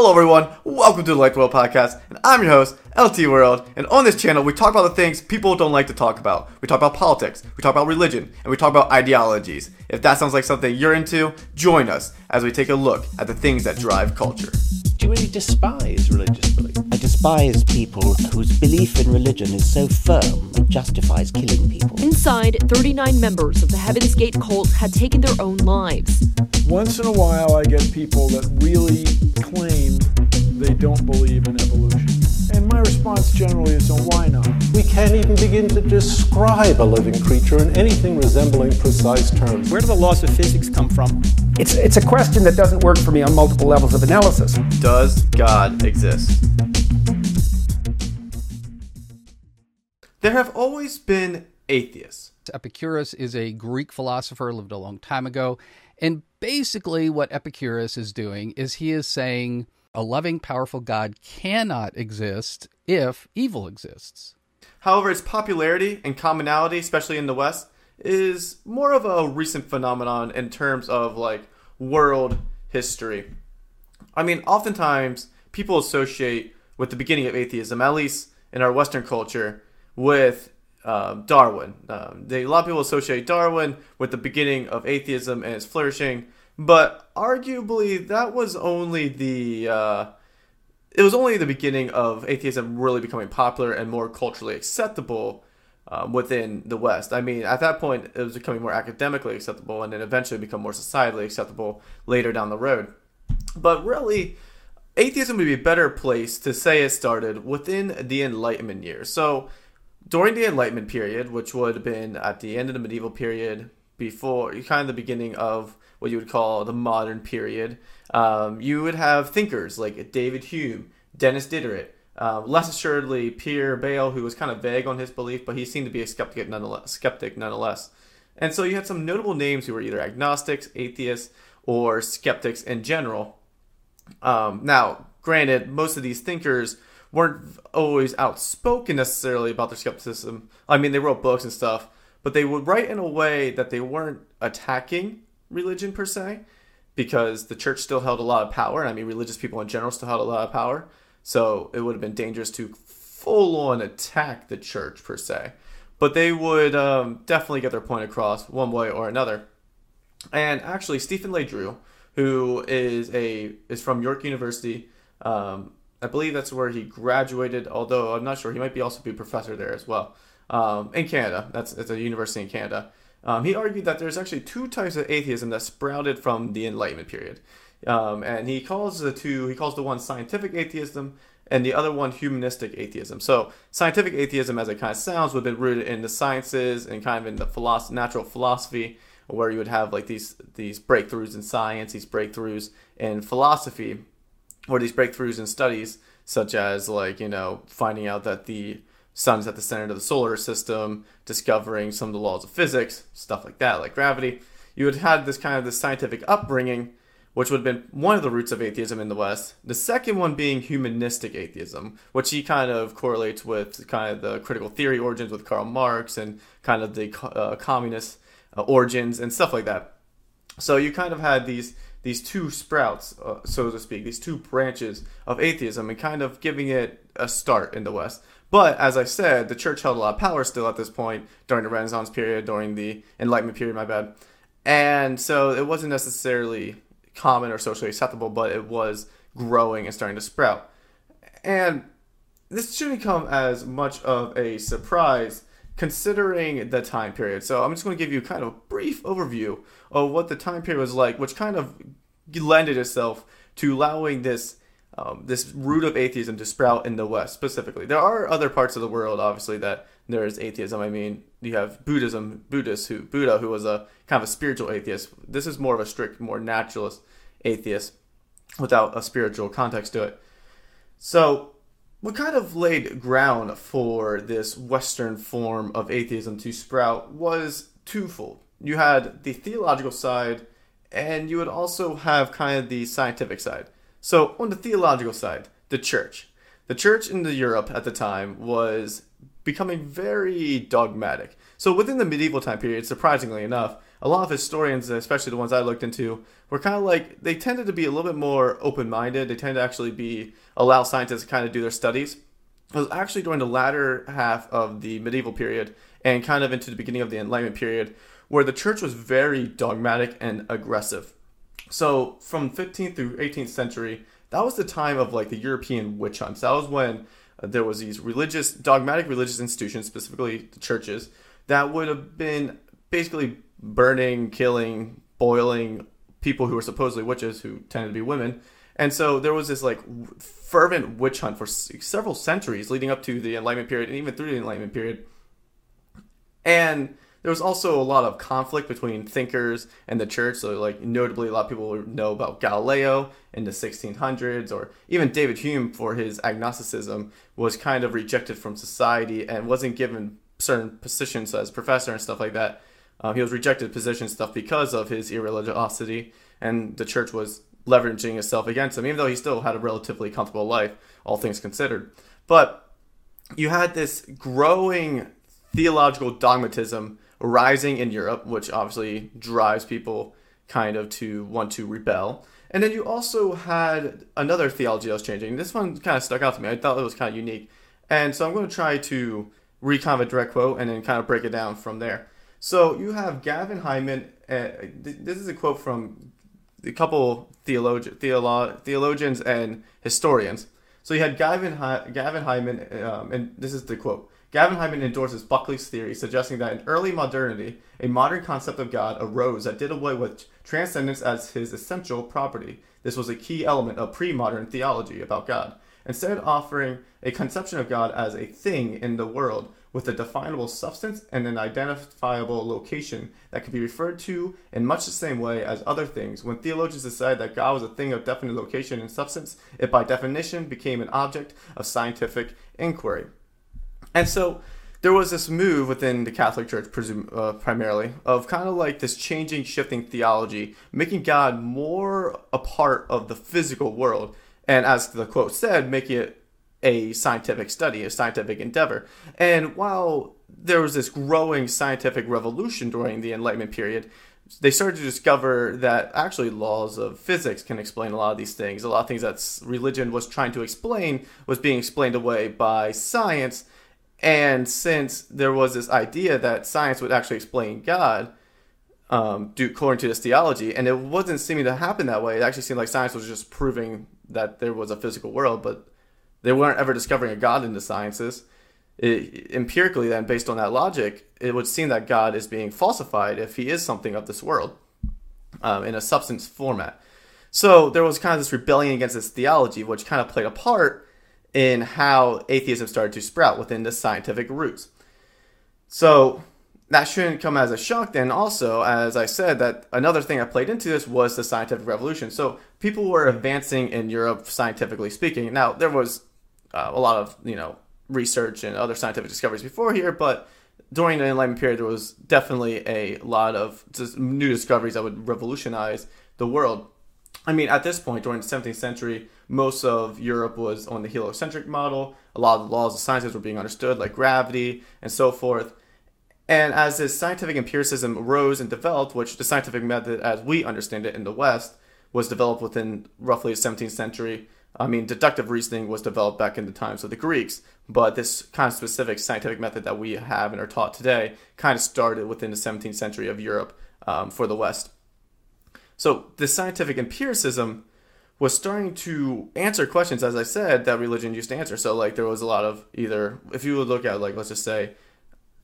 Hello, everyone. Welcome to the Light World Podcast, and I'm your host, LT World. And on this channel, we talk about the things people don't like to talk about. We talk about politics, we talk about religion, and we talk about ideologies. If that sounds like something you're into, join us as we take a look at the things that drive culture. Do you really despise religious belief? I despise people whose belief in religion is so firm it justifies killing people. Inside, 39 members of the Heaven's Gate cult had taken their own lives. Once in a while, I get people that really claim they don't believe in evolution. And my response generally is, well, why not? We can't even begin to describe a living creature in anything resembling precise terms. Where do the laws of physics come from? It's, it's a question that doesn't work for me on multiple levels of analysis. Does God exist? There have always been atheists. Epicurus is a Greek philosopher, lived a long time ago. And basically, what Epicurus is doing is he is saying a loving, powerful God cannot exist if evil exists. However, its popularity and commonality, especially in the West, is more of a recent phenomenon in terms of like world history. I mean, oftentimes people associate with the beginning of atheism, at least in our Western culture, with um, Darwin. Um, they, a lot of people associate Darwin with the beginning of atheism and its flourishing, but arguably that was only the uh, it was only the beginning of atheism really becoming popular and more culturally acceptable um, within the West. I mean, at that point, it was becoming more academically acceptable, and then eventually become more societally acceptable later down the road. But really, atheism would be a better place to say it started within the Enlightenment years. So during the Enlightenment period, which would have been at the end of the medieval period, before kind of the beginning of what you would call the modern period, um, you would have thinkers like David Hume, Denis Diderot, uh, less assuredly Pierre Bayle, who was kind of vague on his belief, but he seemed to be a skeptic nonetheless. Skeptic nonetheless. And so you had some notable names who were either agnostics, atheists, or skeptics in general. Um, now, granted, most of these thinkers weren't always outspoken necessarily about their skepticism. I mean, they wrote books and stuff, but they would write in a way that they weren't attacking religion per se, because the church still held a lot of power. And I mean, religious people in general still held a lot of power. So it would have been dangerous to full on attack the church per se. But they would um, definitely get their point across one way or another. And actually, Stephen LeDrew, who is a is from York University, um, I believe that's where he graduated. Although I'm not sure, he might be also be a professor there as well um, in Canada. That's it's a university in Canada. Um, he argued that there's actually two types of atheism that sprouted from the Enlightenment period, um, and he calls the two he calls the one scientific atheism and the other one humanistic atheism. So scientific atheism, as it kind of sounds, would have been rooted in the sciences and kind of in the philosophy, natural philosophy, where you would have like these these breakthroughs in science, these breakthroughs in philosophy, or these breakthroughs in studies such as like you know finding out that the sun is at the center of the solar system, discovering some of the laws of physics, stuff like that, like gravity. You would have this kind of this scientific upbringing, which would have been one of the roots of atheism in the West. The second one being humanistic atheism, which he kind of correlates with kind of the critical theory origins with Karl Marx and kind of the uh, communist uh, origins and stuff like that. So you kind of had these these two sprouts, uh, so to speak, these two branches of atheism, and kind of giving it a start in the West. But as I said, the church held a lot of power still at this point during the Renaissance period, during the Enlightenment period, my bad. And so it wasn't necessarily common or socially acceptable, but it was growing and starting to sprout. And this shouldn't come as much of a surprise considering the time period. So I'm just going to give you kind of a brief overview of what the time period was like, which kind of lended itself to allowing this um, this root of atheism to sprout in the West specifically. There are other parts of the world, obviously, that there is atheism. I mean, you have Buddhism, Buddhists who Buddha, who was a kind of a spiritual atheist. This is more of a strict, more naturalist atheist without a spiritual context to it. So, what kind of laid ground for this Western form of atheism to sprout was twofold. You had the theological side, and you would also have kind of the scientific side. So, on the theological side, the church. The church in the Europe at the time was becoming very dogmatic. So, within the medieval time period, surprisingly enough, a lot of historians, especially the ones I looked into, were kind of like they tended to be a little bit more open-minded. They tend to actually be allow scientists to kind of do their studies. It was actually during the latter half of the medieval period and kind of into the beginning of the Enlightenment period where the church was very dogmatic and aggressive. So from 15th through 18th century, that was the time of like the European witch hunts. That was when uh, there was these religious, dogmatic religious institutions, specifically the churches, that would have been basically burning, killing, boiling people who were supposedly witches, who tended to be women. And so there was this like fervent witch hunt for several centuries leading up to the Enlightenment period and even through the Enlightenment period. And there was also a lot of conflict between thinkers and the church. So, like, notably, a lot of people know about Galileo in the 1600s, or even David Hume for his agnosticism was kind of rejected from society and wasn't given certain positions as professor and stuff like that. Um, he was rejected position stuff because of his irreligiosity, and the church was leveraging itself against him, even though he still had a relatively comfortable life, all things considered. But you had this growing theological dogmatism rising in Europe, which obviously drives people kind of to want to rebel. And then you also had another theology was changing. This one kind of stuck out to me. I thought it was kind of unique. And so I'm going to try to read a direct quote and then kind of break it down from there. So you have Gavin Hyman. Uh, this is a quote from a couple theologi- theolo- theologians and historians. So you had Gavin, Gavin Hyman, um, and this is the quote. Gavin Hyman endorses Buckley's theory, suggesting that in early modernity, a modern concept of God arose that did away with transcendence as his essential property. This was a key element of pre modern theology about God, instead, offering a conception of God as a thing in the world with a definable substance and an identifiable location that can be referred to in much the same way as other things. When theologians decided that God was a thing of definite location and substance, it by definition became an object of scientific inquiry. And so there was this move within the Catholic Church, presume, uh, primarily, of kind of like this changing, shifting theology, making God more a part of the physical world, and as the quote said, making it a scientific study, a scientific endeavor. And while there was this growing scientific revolution during the Enlightenment period, they started to discover that actually laws of physics can explain a lot of these things. A lot of things that religion was trying to explain was being explained away by science and since there was this idea that science would actually explain God, um, due, according to this theology, and it wasn't seeming to happen that way. It actually seemed like science was just proving that there was a physical world, but they weren't ever discovering a God in the sciences. It, empirically, then, based on that logic, it would seem that God is being falsified if he is something of this world um, in a substance format. So there was kind of this rebellion against this theology, which kind of played a part in how atheism started to sprout within the scientific roots. So that shouldn't come as a shock then also as i said that another thing that played into this was the scientific revolution. So people were advancing in europe scientifically speaking. Now there was uh, a lot of you know research and other scientific discoveries before here but during the enlightenment period there was definitely a lot of new discoveries that would revolutionize the world I mean, at this point, during the 17th century, most of Europe was on the heliocentric model. A lot of the laws of sciences were being understood, like gravity and so forth. And as this scientific empiricism rose and developed, which the scientific method as we understand it in the West was developed within roughly the 17th century. I mean, deductive reasoning was developed back in the times of the Greeks, but this kind of specific scientific method that we have and are taught today kind of started within the 17th century of Europe um, for the West. So the scientific empiricism was starting to answer questions, as I said, that religion used to answer. So like there was a lot of either, if you would look at like let's just say,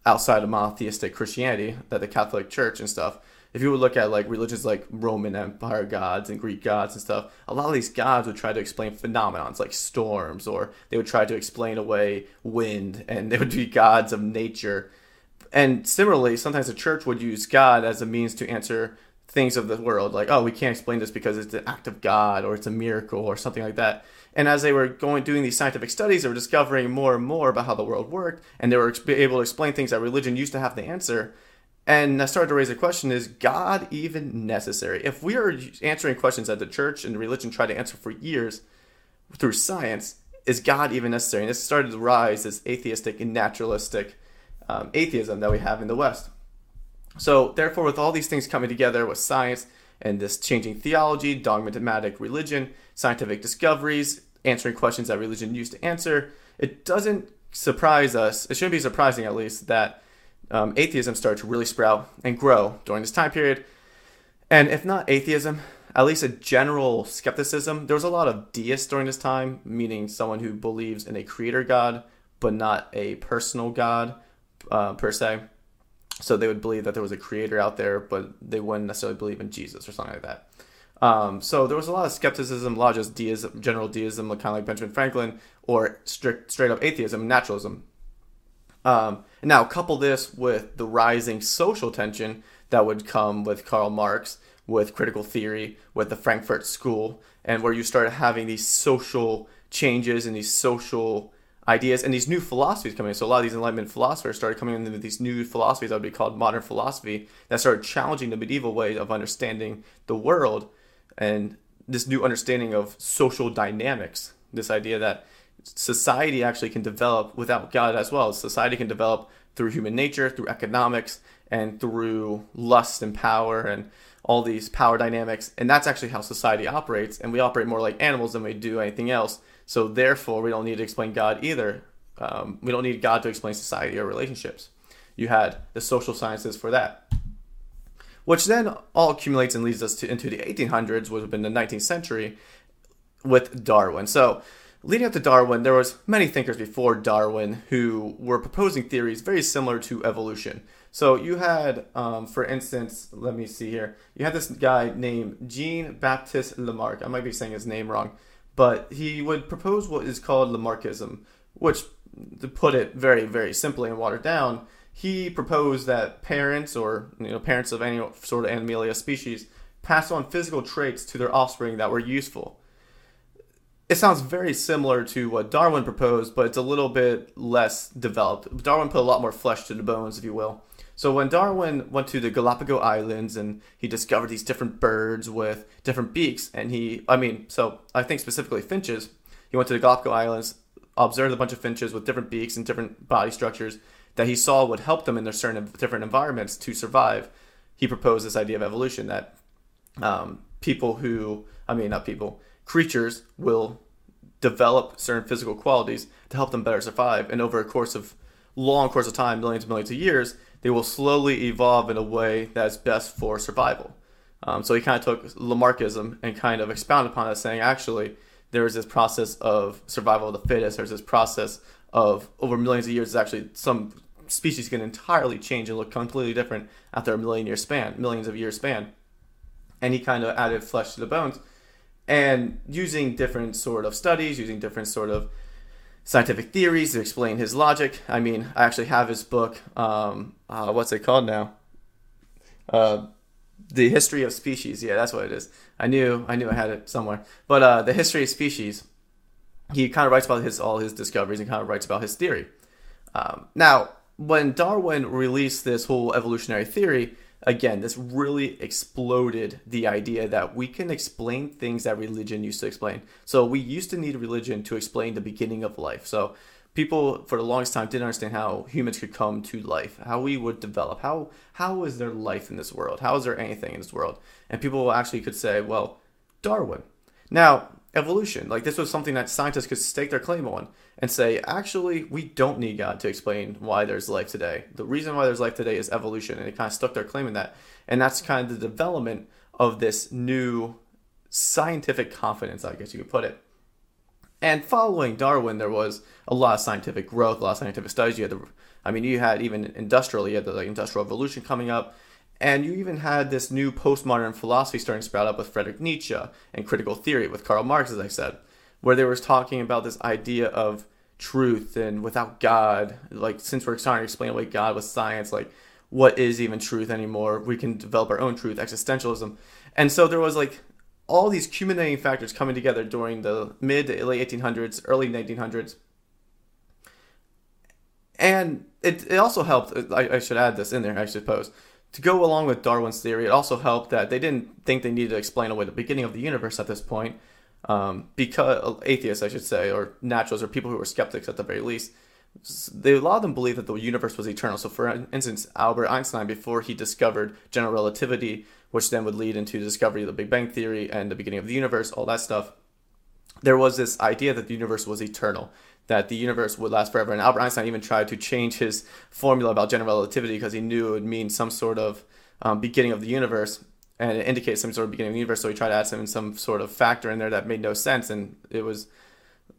outside of monotheistic Christianity, that the Catholic Church and stuff. If you would look at like religions like Roman Empire gods and Greek gods and stuff, a lot of these gods would try to explain phenomenons like storms, or they would try to explain away wind, and they would be gods of nature. And similarly, sometimes the church would use God as a means to answer things of the world like oh we can't explain this because it's an act of god or it's a miracle or something like that and as they were going doing these scientific studies they were discovering more and more about how the world worked and they were able to explain things that religion used to have the answer and I started to raise the question is God even necessary? If we are answering questions that the church and religion tried to answer for years through science, is God even necessary? And this started to rise this atheistic and naturalistic um, atheism that we have in the West. So, therefore, with all these things coming together with science and this changing theology, dogmatic religion, scientific discoveries, answering questions that religion used to answer, it doesn't surprise us, it shouldn't be surprising at least, that um, atheism started to really sprout and grow during this time period. And if not atheism, at least a general skepticism. There was a lot of deists during this time, meaning someone who believes in a creator god, but not a personal god uh, per se. So they would believe that there was a creator out there, but they wouldn't necessarily believe in Jesus or something like that. Um, so there was a lot of skepticism, a lot of just deism, general deism, kind of like Benjamin Franklin, or strict, straight up atheism, naturalism. Um, and now couple this with the rising social tension that would come with Karl Marx, with critical theory, with the Frankfurt School, and where you started having these social changes and these social ideas and these new philosophies coming in. So a lot of these Enlightenment philosophers started coming in with these new philosophies that would be called modern philosophy that started challenging the medieval way of understanding the world and this new understanding of social dynamics. This idea that society actually can develop without God as well. Society can develop through human nature, through economics, and through lust and power and all these power dynamics. And that's actually how society operates. And we operate more like animals than we do anything else. So therefore, we don't need to explain God either. Um, we don't need God to explain society or relationships. You had the social sciences for that. Which then all accumulates and leads us to into the 1800s, which would have been the 19th century, with Darwin. So leading up to Darwin, there was many thinkers before Darwin who were proposing theories very similar to evolution. So you had, um, for instance, let me see here. You had this guy named Jean Baptiste Lamarck. I might be saying his name wrong, but he would propose what is called Lamarckism, which, to put it very, very simply and watered down, he proposed that parents or you know parents of any sort of Animalia species pass on physical traits to their offspring that were useful it sounds very similar to what Darwin proposed, but it's a little bit less developed. Darwin put a lot more flesh to the bones, if you will. So when Darwin went to the Galapagos Islands and he discovered these different birds with different beaks, and he, I mean, so I think specifically finches, he went to the Galapagos Islands, observed a bunch of finches with different beaks and different body structures that he saw would help them in their certain different environments to survive. He proposed this idea of evolution that um, people who, I mean, not people, creatures will develop certain physical qualities to help them better survive. And over a course of long course of time, millions and millions of years, they will slowly evolve in a way that's best for survival. Um, so he kind of took Lamarckism and kind of expounded upon it, saying actually there is this process of survival of the fittest. There's this process of over millions of years. Is actually, some species can entirely change and look completely different after a million year span, millions of years span. And he kind of added flesh to the bones and using different sort of studies, using different sort of scientific theories to explain his logic. I mean, I actually have his book. Um, uh, what's it called now? Uh, the history of species. Yeah, that's what it is. I knew, I knew I had it somewhere. But uh, the history of species. He kind of writes about his all his discoveries and kind of writes about his theory. Um, now, when Darwin released this whole evolutionary theory, again, this really exploded the idea that we can explain things that religion used to explain. So we used to need religion to explain the beginning of life. So people for the longest time didn't understand how humans could come to life, how we would develop, how how is there life in this world? How is there anything in this world? And people actually could say, well, Darwin. Now, evolution, like this was something that scientists could stake their claim on and say, actually, we don't need God to explain why there's life today. The reason why there's life today is evolution, and it kind of stuck their claim in that. And that's kind of the development of this new scientific confidence, I guess you could put it. And following Darwin, there was a lot of scientific growth, a lot of scientific studies. You had the, I mean, you had even industrial, you had the like, industrial revolution coming up, and you even had this new postmodern philosophy starting to sprout up with Friedrich Nietzsche and critical theory with Karl Marx, as I said where they were talking about this idea of truth and without God, like since we're starting to explain away God with science, like what is even truth anymore? We can develop our own truth, existentialism. And so there was like all these culminating factors coming together during the mid to late 1800s, early 1900s. And it, it also helped, I, I should add this in there, I suppose, to go along with Darwin's theory, it also helped that they didn't think they needed to explain away the beginning of the universe at this point um, because atheists, I should say, or naturalists, or people who were skeptics at the very least, they, a lot of them believe that the universe was eternal. So, for instance, Albert Einstein, before he discovered general relativity, which then would lead into the discovery of the Big Bang Theory and the beginning of the universe, all that stuff, there was this idea that the universe was eternal, that the universe would last forever. And Albert Einstein even tried to change his formula about general relativity because he knew it would mean some sort of um, beginning of the universe and it indicates some sort of beginning of the universe. So he tried to add some some sort of factor in there that made no sense, and it was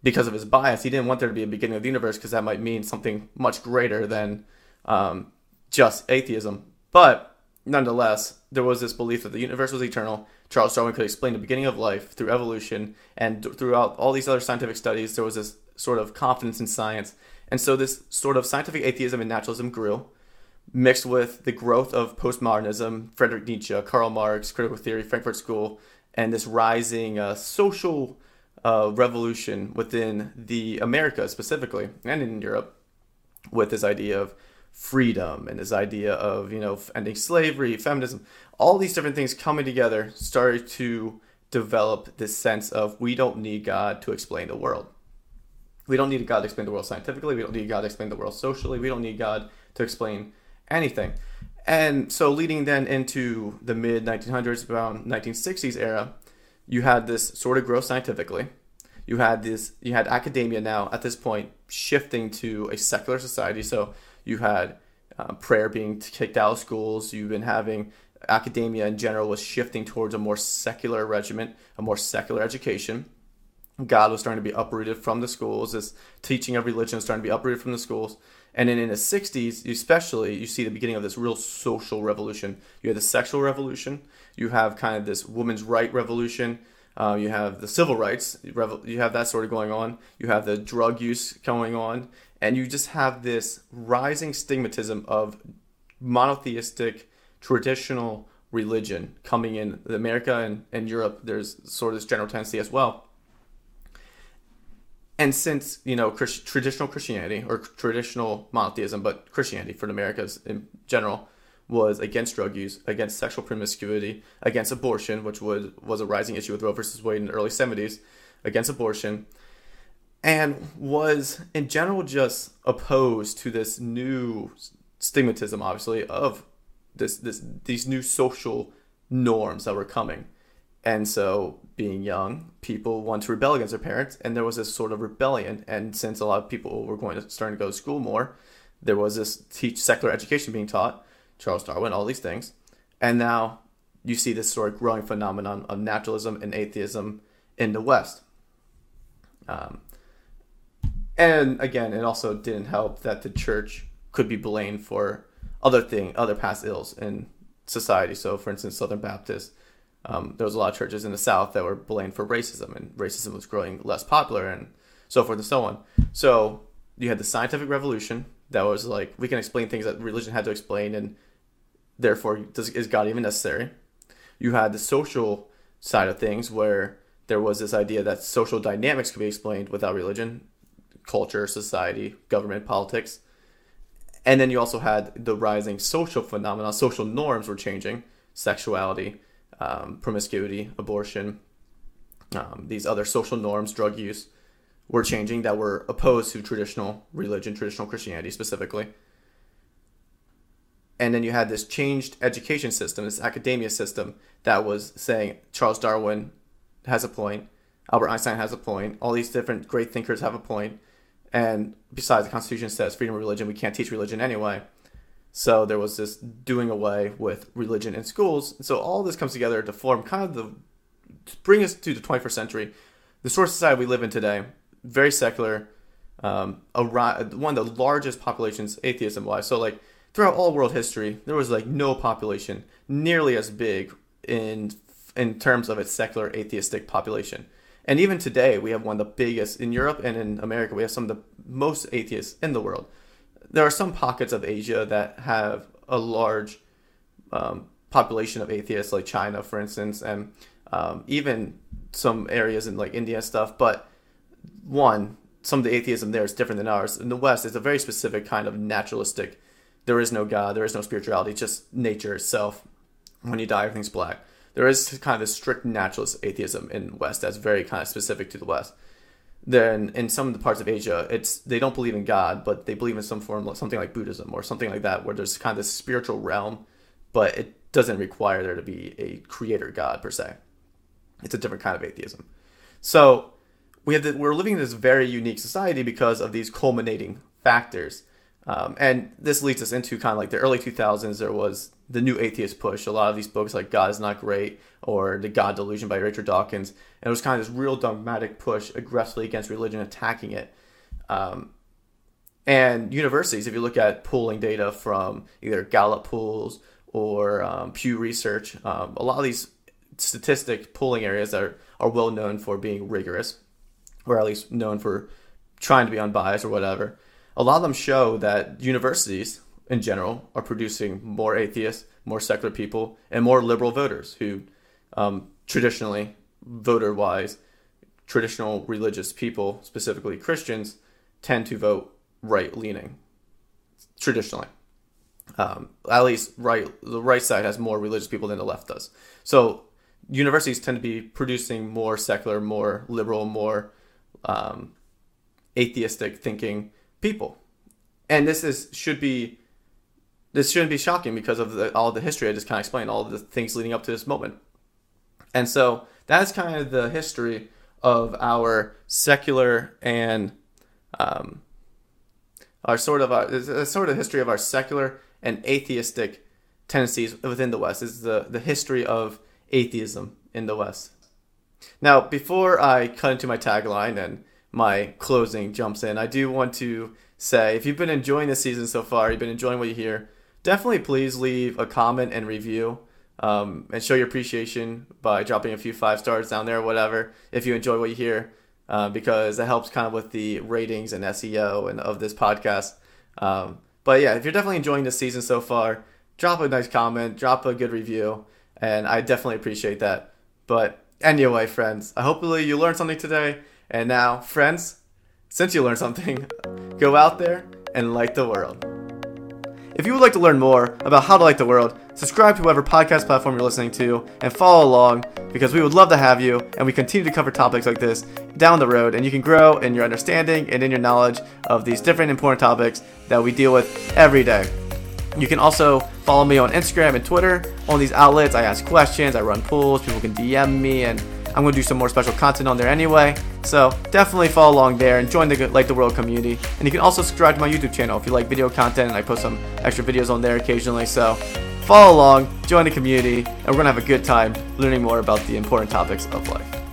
because of his bias. He didn't want there to be a beginning of the universe because that might mean something much greater than um, just atheism. But nonetheless, there was this belief that the universe was eternal. Charles Darwin could explain the beginning of life through evolution, and throughout all these other scientific studies, there was this sort of confidence in science. And so this sort of scientific atheism and naturalism grew mixed with the growth of postmodernism, Friedrich Nietzsche, Karl Marx, critical theory, Frankfurt School, and this rising uh, social uh, revolution within the Americas specifically and in Europe with this idea of freedom and this idea of you know ending slavery, feminism, all these different things coming together started to develop this sense of we don't need God to explain the world. We don't need God to explain the world scientifically. We don't need God to explain the world socially. We don't need God to explain anything. And so, leading then into the mid 1900s, around 1960s era, you had this sort of growth scientifically. You had this, you had academia now at this point shifting to a secular society. So you had uh, prayer being kicked out of schools. You've been having academia in general was shifting towards a more secular regiment, a more secular education. God was starting to be uprooted from the schools. This teaching of religion was starting to be uprooted from the schools. And then in the 60s, especially, you see the beginning of this real social revolution. You have the sexual revolution. You have kind of this women's right revolution. Uh, you have the civil rights. You have that sort of going on. You have the drug use going on. And you just have this rising stigmatism of monotheistic, traditional religion coming in America and, and Europe. There's sort of this general tendency as well and since you know Christ, traditional Christianity or traditional monotheism, but Christianity for the Americas in general was against drug use, against sexual promiscuity, against abortion, which was was a rising issue with Roe versus Wade in the early '70s, against abortion, and was in general just opposed to this new stigmatism, obviously, of this this these new social norms that were coming and so, being young, people want to rebel against their parents, and there was this sort of rebellion. And since a lot of people were going to starting to go to school more, there was this teach secular education being taught, Charles Darwin, all these things, and now you see this sort of growing phenomenon of naturalism and atheism in the West. Um, and again, it also didn't help that the church could be blamed for other thing, other past ills in society. So, for instance, Southern Baptists um, there was a lot of churches in the South that were blamed for racism, and racism was growing less popular, and so forth and so on. So you had the scientific revolution that was like we can explain things that religion had to explain, and therefore does, is God even necessary? You had the social side of things where there was this idea that social dynamics could be explained without religion, culture, society, government, politics. And then you also had the rising social phenomena, social norms were changing, sexuality, um, promiscuity, abortion, um, these other social norms, drug use, were changing that were opposed to traditional religion, traditional Christianity specifically. And then you had this changed education system, this academia system that was saying Charles Darwin has a point, Albert Einstein has a point, all these different great thinkers have a point, and besides, the Constitution says freedom of religion, we can't teach religion anyway. So there was this doing away with religion in schools. So all this comes together to form kind of the bring us to the 21st century, the sort of society we live in today, very secular, um, one of the largest populations atheism wise. So like throughout all world history, there was like no population nearly as big in in terms of its secular atheistic population. And even today, we have one of the biggest in Europe and in America. We have some of the most atheists in the world there are some pockets of Asia that have a large um, population of atheists, like China, for instance, and um, even some areas in like India and stuff. But one, some of the atheism there is different than ours. In the West, it's a very specific kind of naturalistic. There is no God, there is no spirituality, just nature itself. When you die, everything's black. There is kind of a strict naturalist atheism in West that's very kind of specific to the West then in some of the parts of Asia, it's they don't believe in God, but they believe in some form, something like Buddhism or something like that, where there's kind of this spiritual realm, but it doesn't require there to be a creator God per se. It's a different kind of atheism. So we have the, we're living in this very unique society because of these culminating factors. Um, and this leads us into kind of like the early 2000s. There was the new atheist push. A lot of these books, like God is Not Great or The God Delusion by Richard Dawkins. And it was kind of this real dogmatic push aggressively against religion, attacking it. Um, and universities, if you look at pooling data from either Gallup pools or um, Pew Research, um, a lot of these statistic pooling areas are, are well known for being rigorous, or at least known for trying to be unbiased or whatever a lot of them show that universities in general are producing more atheists, more secular people, and more liberal voters who um, traditionally, voter wise, traditional religious people, specifically Christians, tend to vote right leaning traditionally. Um, at least right the right side has more religious people than the left does. So universities tend to be producing more secular, more liberal, more um, atheistic thinking people. And this is should be this shouldn't be shocking because of the, all the history I just kind of explained, all the things leading up to this moment. And so that's kind of the history of our secular and um, our sort of our, a sort of history of our secular and atheistic tendencies within the West. This is the, the history of atheism in the West. Now, before I cut into my tagline and my closing jumps in, I do want to say if you've been enjoying the season so far, you've been enjoying what you hear, definitely please leave a comment and review um, and show your appreciation by dropping a few five stars down there or whatever if you enjoy what you hear. Uh, because that helps kind of with the ratings and SEO and of this podcast. Um, but yeah, if you're definitely enjoying the season so far, drop a nice comment, drop a good review, and I definitely appreciate that. But anyway, friends, I hopefully you learned something today. And now, friends, since you learned something, go out there and light the world. If you would like to learn more about how to light the world, subscribe to whatever podcast platform you're listening to and follow along because we would love to have you and we continue to cover topics like this down the road and you can grow in your understanding and in your knowledge of these different important topics that we deal with every day. You can also follow me on Instagram and Twitter. On these outlets, I ask questions, I run polls, people can DM me, and I'm going to do some more special content on there anyway. So definitely follow along there and join the Like the World community. And you can also subscribe to my YouTube channel if you like video content and I post some extra videos on there occasionally. So follow along, join the community, and we're to have a good time learning more about the important topics of life.